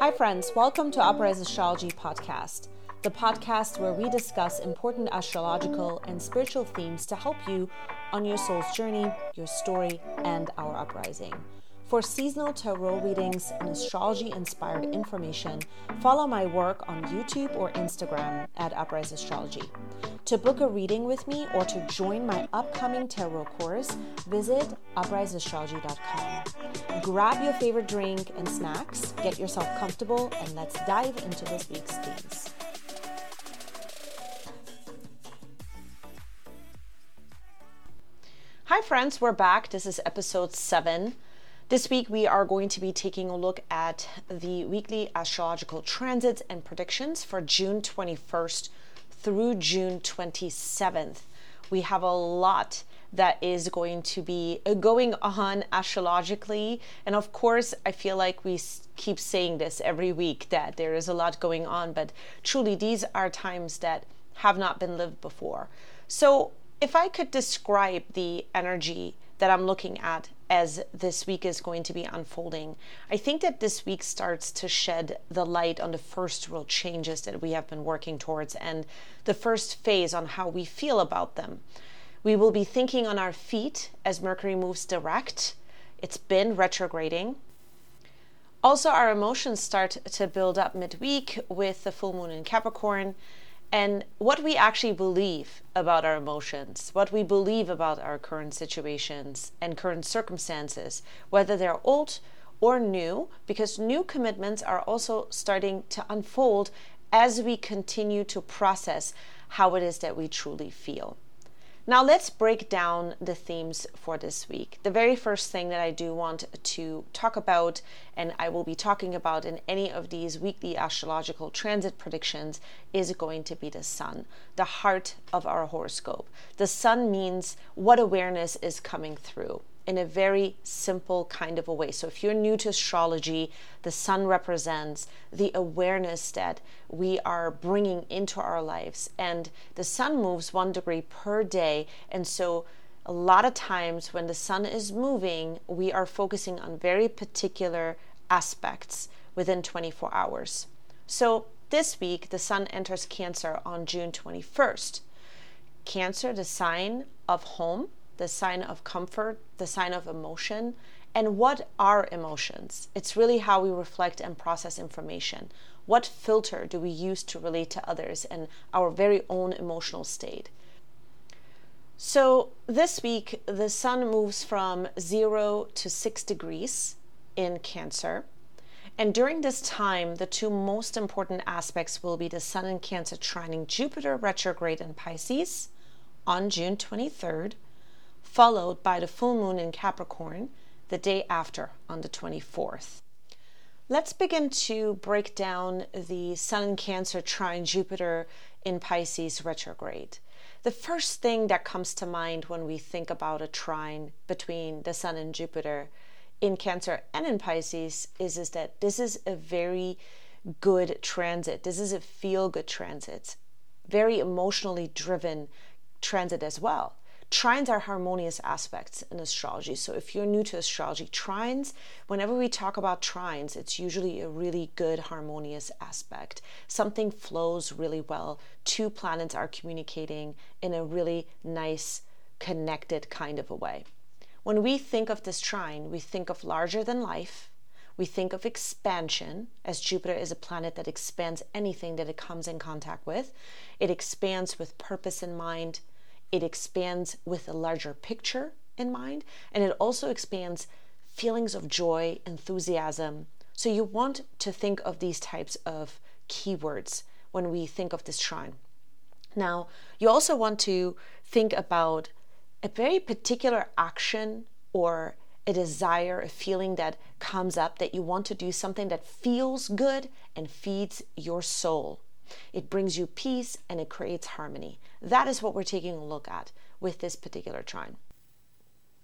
Hi, friends. Welcome to Uprise Astrology Podcast, the podcast where we discuss important astrological and spiritual themes to help you on your soul's journey, your story, and our uprising. For seasonal tarot readings and astrology inspired information, follow my work on YouTube or Instagram at Uprise Astrology. To book a reading with me or to join my upcoming tarot course, visit upriseastrology.com. Grab your favorite drink and snacks, get yourself comfortable, and let's dive into this week's themes. Hi, friends, we're back. This is episode seven. This week, we are going to be taking a look at the weekly astrological transits and predictions for June 21st through June 27th. We have a lot that is going to be uh, going on astrologically. And of course, I feel like we keep saying this every week that there is a lot going on, but truly, these are times that have not been lived before. So, if I could describe the energy that I'm looking at as this week is going to be unfolding. I think that this week starts to shed the light on the first real changes that we have been working towards and the first phase on how we feel about them. We will be thinking on our feet as Mercury moves direct. It's been retrograding. Also, our emotions start to build up midweek with the full moon in Capricorn and what we actually believe about our emotions, what we believe about our current situations and current circumstances, whether they're old or new, because new commitments are also starting to unfold as we continue to process how it is that we truly feel. Now, let's break down the themes for this week. The very first thing that I do want to talk about, and I will be talking about in any of these weekly astrological transit predictions, is going to be the sun, the heart of our horoscope. The sun means what awareness is coming through in a very simple kind of a way. So, if you're new to astrology, the sun represents the awareness that we are bringing into our lives. And the sun moves one degree per day. And so, a lot of times when the sun is moving, we are focusing on very particular aspects within 24 hours. So, this week, the sun enters Cancer on June 21st. Cancer, the sign of home, the sign of comfort, the sign of emotion. And what are emotions? It's really how we reflect and process information. What filter do we use to relate to others and our very own emotional state? So, this week, the sun moves from zero to six degrees in Cancer. And during this time, the two most important aspects will be the Sun in Cancer trining Jupiter retrograde in Pisces on June 23rd followed by the full moon in Capricorn the day after on the 24th. Let's begin to break down the Sun in Cancer trine Jupiter in Pisces retrograde. The first thing that comes to mind when we think about a trine between the Sun and Jupiter in Cancer and in Pisces is, is that this is a very good transit. This is a feel good transit, very emotionally driven transit as well. Trines are harmonious aspects in astrology. So if you're new to astrology, trines, whenever we talk about trines, it's usually a really good harmonious aspect. Something flows really well. Two planets are communicating in a really nice, connected kind of a way. When we think of this trine, we think of larger than life. We think of expansion, as Jupiter is a planet that expands anything that it comes in contact with. It expands with purpose in mind, it expands with a larger picture in mind, and it also expands feelings of joy, enthusiasm. So you want to think of these types of keywords when we think of this trine. Now, you also want to think about a very particular action or a desire, a feeling that comes up that you want to do something that feels good and feeds your soul. It brings you peace and it creates harmony. That is what we're taking a look at with this particular trine.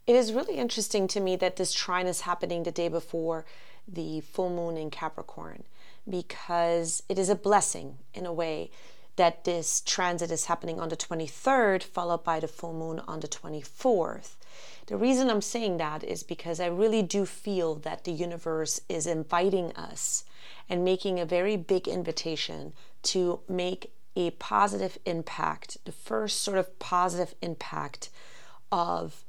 It is really interesting to me that this trine is happening the day before the full moon in Capricorn because it is a blessing in a way that this transit is happening on the 23rd, followed by the full moon on the 24th. The reason I'm saying that is because I really do feel that the universe is inviting us and making a very big invitation to make a positive impact, the first sort of positive impact of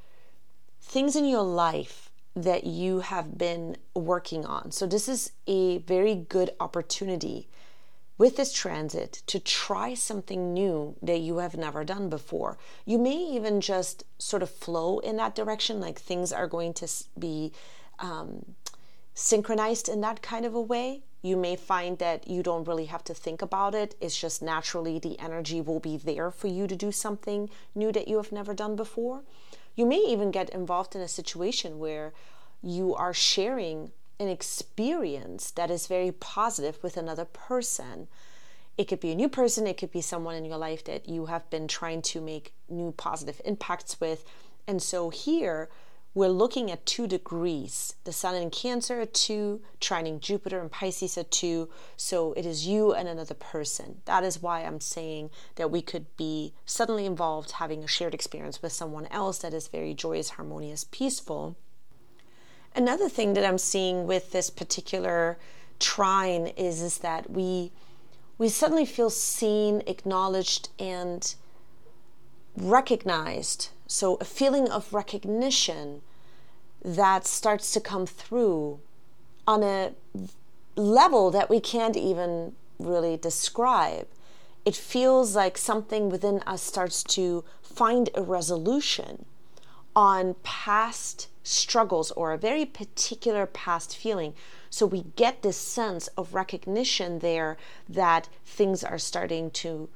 things in your life that you have been working on. So, this is a very good opportunity with this transit to try something new that you have never done before. You may even just sort of flow in that direction, like things are going to be um, synchronized in that kind of a way. You may find that you don't really have to think about it. It's just naturally the energy will be there for you to do something new that you have never done before. You may even get involved in a situation where you are sharing an experience that is very positive with another person. It could be a new person, it could be someone in your life that you have been trying to make new positive impacts with. And so here, we're looking at two degrees the sun in cancer at two trining jupiter and pisces at two so it is you and another person that is why i'm saying that we could be suddenly involved having a shared experience with someone else that is very joyous harmonious peaceful another thing that i'm seeing with this particular trine is is that we we suddenly feel seen acknowledged and recognized so, a feeling of recognition that starts to come through on a level that we can't even really describe. It feels like something within us starts to find a resolution on past struggles or a very particular past feeling. So we get this sense of recognition there that things are starting to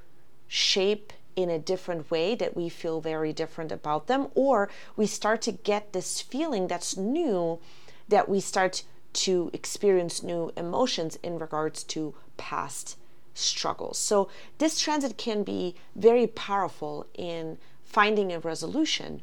shape in a different way that we feel very different about them, or we start to get this feeling that's new that we start to experience new emotions in regards to past struggles. So, this transit can be very powerful in finding a resolution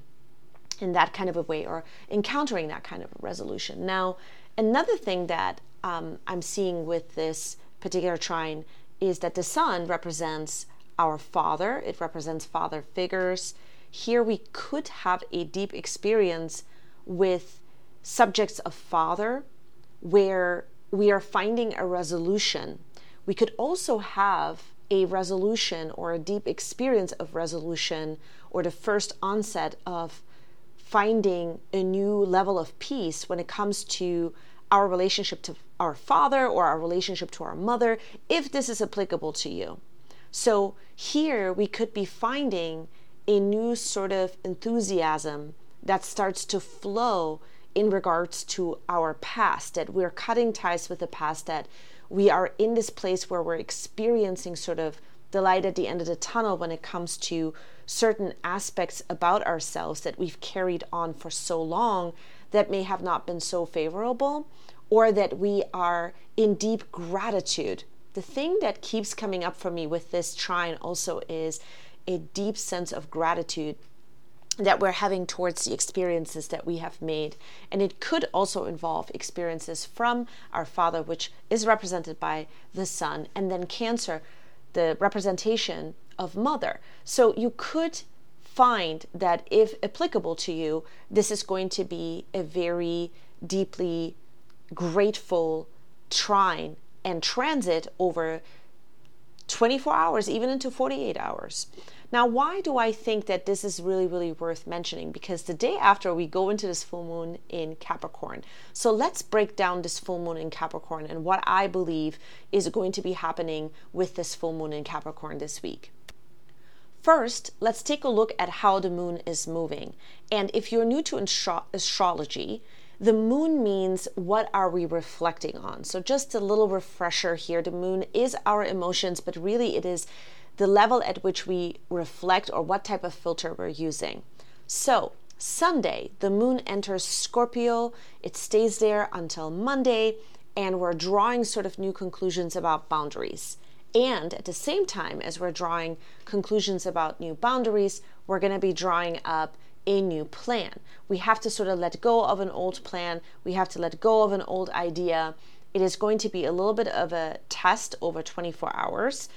in that kind of a way or encountering that kind of resolution. Now, another thing that um, I'm seeing with this particular trine is that the sun represents our father, it represents father figures. Here we could have a deep experience with subjects of father where we are finding a resolution. We could also have a resolution or a deep experience of resolution or the first onset of finding a new level of peace when it comes to our relationship to our father or our relationship to our mother, if this is applicable to you. So here we could be finding a new sort of enthusiasm that starts to flow in regards to our past, that we're cutting ties with the past, that we are in this place where we're experiencing sort of the light at the end of the tunnel when it comes to certain aspects about ourselves that we've carried on for so long that may have not been so favorable, or that we are in deep gratitude the thing that keeps coming up for me with this trine also is a deep sense of gratitude that we're having towards the experiences that we have made. And it could also involve experiences from our Father, which is represented by the Sun, and then Cancer, the representation of Mother. So you could find that if applicable to you, this is going to be a very deeply grateful trine and transit over 24 hours, even into 48 hours. Now, why do I think that this is really, really worth mentioning? Because the day after we go into this full moon in Capricorn. So let's break down this full moon in Capricorn and what I believe is going to be happening with this full moon in Capricorn this week. First, let's take a look at how the moon is moving. And if you're new to astro- astrology, the moon means what are we reflecting on? So, just a little refresher here the moon is our emotions, but really it is the level at which we reflect or what type of filter we're using. So, Sunday, the moon enters Scorpio, it stays there until Monday, and we're drawing sort of new conclusions about boundaries. And at the same time, as we're drawing conclusions about new boundaries, we're going to be drawing up a new plan. We have to sort of let go of an old plan, we have to let go of an old idea. It is going to be a little bit of a test over 24 hours,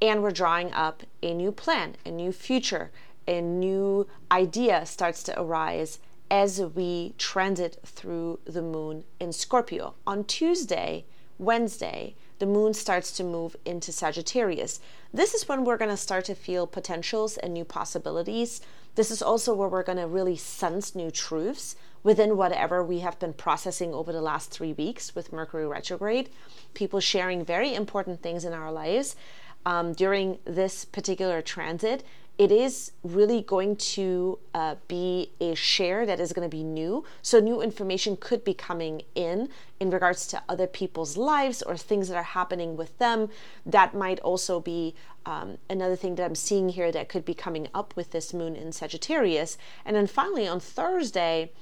and we're drawing up a new plan, a new future, a new idea starts to arise as we transit through the moon in Scorpio. On Tuesday, Wednesday, the moon starts to move into Sagittarius. This is when we're going to start to feel potentials and new possibilities. This is also where we're going to really sense new truths within whatever we have been processing over the last three weeks with Mercury retrograde. People sharing very important things in our lives um, during this particular transit it is really going to uh, be a share that is going to be new. So, new information could be coming in in regards to other people's lives or things that are happening with them. That might also be um, another thing that I'm seeing here that could be coming up with this moon in Sagittarius. And then finally, on Thursday,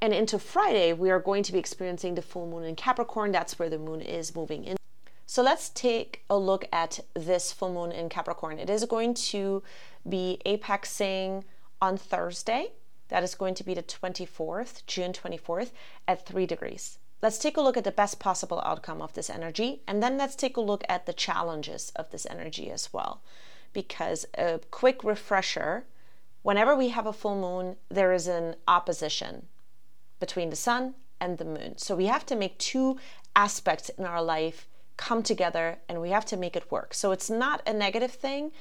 and into Friday, we are going to be experiencing the full moon in Capricorn. That's where the moon is moving in. So let's take a look at this full moon in Capricorn. It is going to be apexing on Thursday. That is going to be the 24th, June 24th, at 3 degrees. Let's take a look at the best possible outcome of this energy, and then let's take a look at the challenges of this energy as well. Because a quick refresher whenever we have a full moon, there is an opposition between the sun and the moon. So we have to make two aspects in our life come together and we have to make it work. So it's not a negative thing.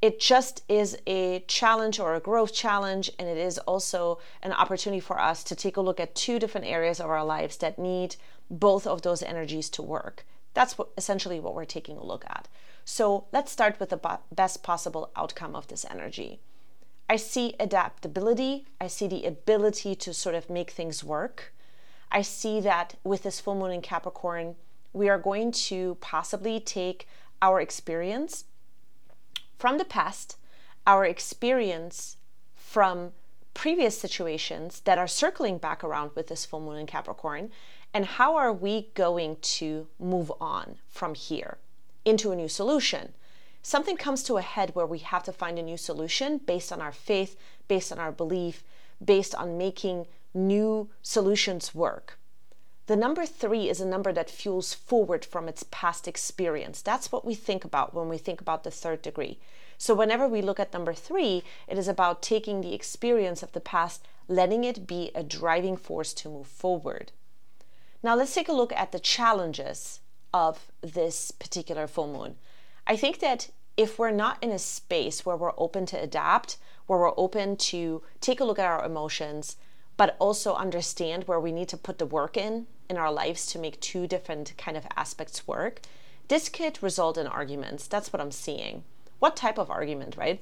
It just is a challenge or a growth challenge, and it is also an opportunity for us to take a look at two different areas of our lives that need both of those energies to work. That's what, essentially what we're taking a look at. So let's start with the best possible outcome of this energy. I see adaptability, I see the ability to sort of make things work. I see that with this full moon in Capricorn, we are going to possibly take our experience from the past, our experience from previous situations that are circling back around with this full moon in Capricorn, and how are we going to move on from here into a new solution? Something comes to a head where we have to find a new solution based on our faith, based on our belief, based on making new solutions work. The number three is a number that fuels forward from its past experience. That's what we think about when we think about the third degree. So, whenever we look at number three, it is about taking the experience of the past, letting it be a driving force to move forward. Now, let's take a look at the challenges of this particular full moon. I think that if we're not in a space where we're open to adapt, where we're open to take a look at our emotions, but also understand where we need to put the work in in our lives to make two different kind of aspects work, this could result in arguments. That's what I'm seeing. What type of argument, right?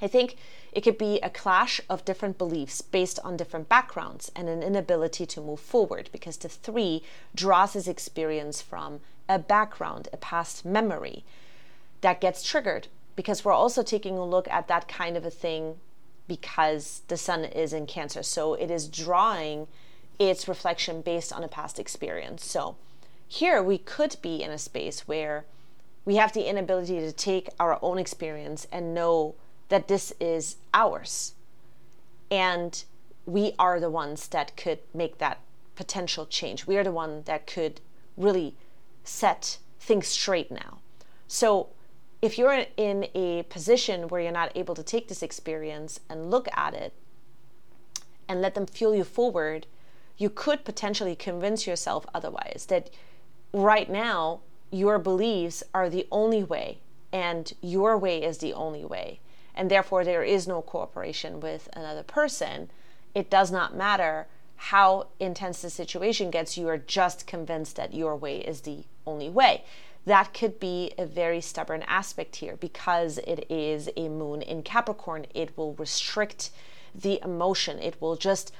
I think it could be a clash of different beliefs based on different backgrounds and an inability to move forward because the three draws his experience from a background, a past memory that gets triggered because we're also taking a look at that kind of a thing because the sun is in Cancer. So it is drawing its reflection based on a past experience. So here we could be in a space where we have the inability to take our own experience and know that this is ours. And we are the ones that could make that potential change. We are the one that could really set things straight now. So if you're in a position where you're not able to take this experience and look at it and let them fuel you forward, you could potentially convince yourself otherwise that right now your beliefs are the only way and your way is the only way. And therefore, there is no cooperation with another person. It does not matter how intense the situation gets, you are just convinced that your way is the only way that could be a very stubborn aspect here because it is a moon in Capricorn. It will restrict the emotion, it will just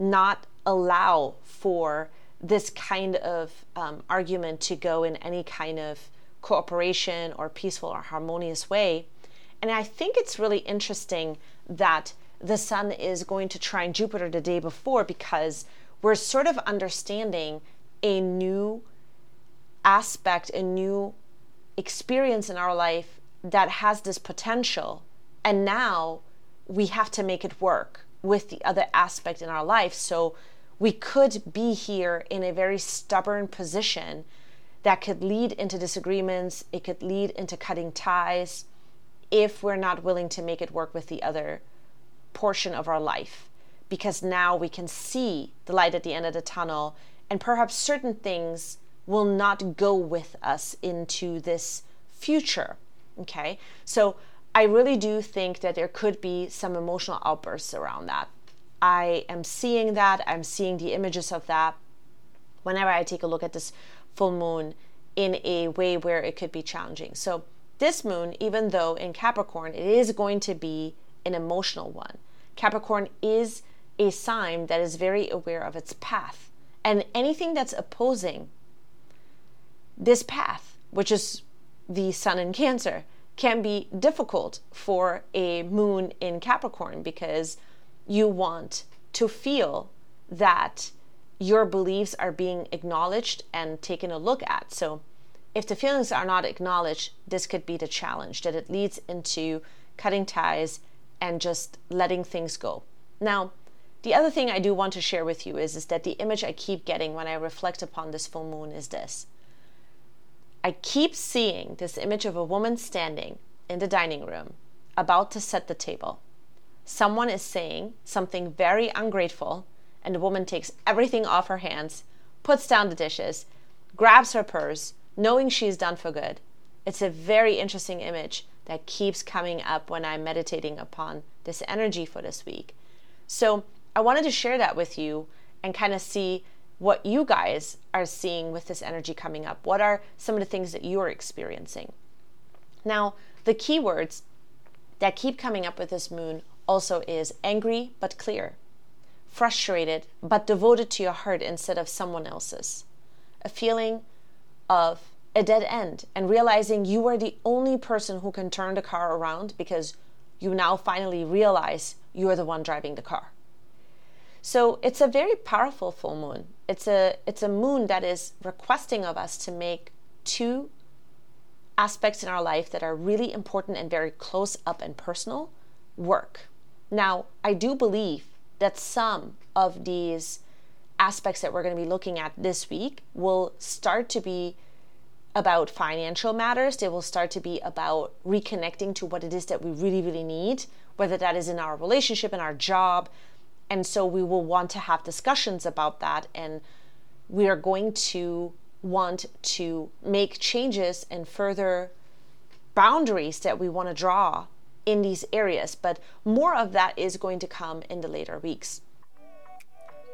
not allow for this kind of um, argument to go in any kind of cooperation or peaceful or harmonious way. And I think it's really interesting that the sun is going to trine Jupiter the day before because we're sort of understanding a new aspect, a new experience in our life that has this potential. And now we have to make it work with the other aspect in our life. So we could be here in a very stubborn position that could lead into disagreements, it could lead into cutting ties if we're not willing to make it work with the other portion of our life because now we can see the light at the end of the tunnel and perhaps certain things will not go with us into this future. Okay, so I really do think that there could be some emotional outbursts around that. I am seeing that, I'm seeing the images of that whenever I take a look at this full moon in a way where it could be challenging. So, this moon, even though in Capricorn, it is going to be an emotional one. Capricorn is a sign that is very aware of its path. And anything that's opposing this path, which is the sun in Cancer, can be difficult for a moon in Capricorn because you want to feel that your beliefs are being acknowledged and taken a look at. So, if the feelings are not acknowledged, this could be the challenge that it leads into cutting ties and just letting things go. Now, the other thing I do want to share with you is, is that the image I keep getting when I reflect upon this full moon is this. I keep seeing this image of a woman standing in the dining room, about to set the table. Someone is saying something very ungrateful, and the woman takes everything off her hands, puts down the dishes, grabs her purse, knowing she's done for good. It's a very interesting image that keeps coming up when I'm meditating upon this energy for this week. So I wanted to share that with you and kind of see what you guys are seeing with this energy coming up. What are some of the things that you're experiencing? Now, the keywords that keep coming up with this moon also is angry but clear, frustrated but devoted to your heart instead of someone else's, a feeling of a dead end and realizing you are the only person who can turn the car around because you now finally realize you're the one driving the car. So it's a very powerful full moon. It's a it's a moon that is requesting of us to make two aspects in our life that are really important and very close up and personal work. Now, I do believe that some of these aspects that we're going to be looking at this week will start to be about financial matters. They will start to be about reconnecting to what it is that we really, really need, whether that is in our relationship, in our job, and so we will want to have discussions about that. And we are going to want to make changes and further boundaries that we want to draw in these areas. But more of that is going to come in the later weeks.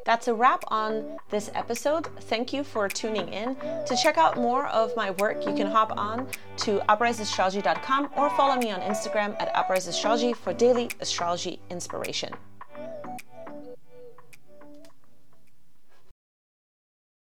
That's a wrap on this episode. Thank you for tuning in. To check out more of my work, you can hop on to upriseisastrology.com or follow me on Instagram at upriseisastrology for daily astrology inspiration.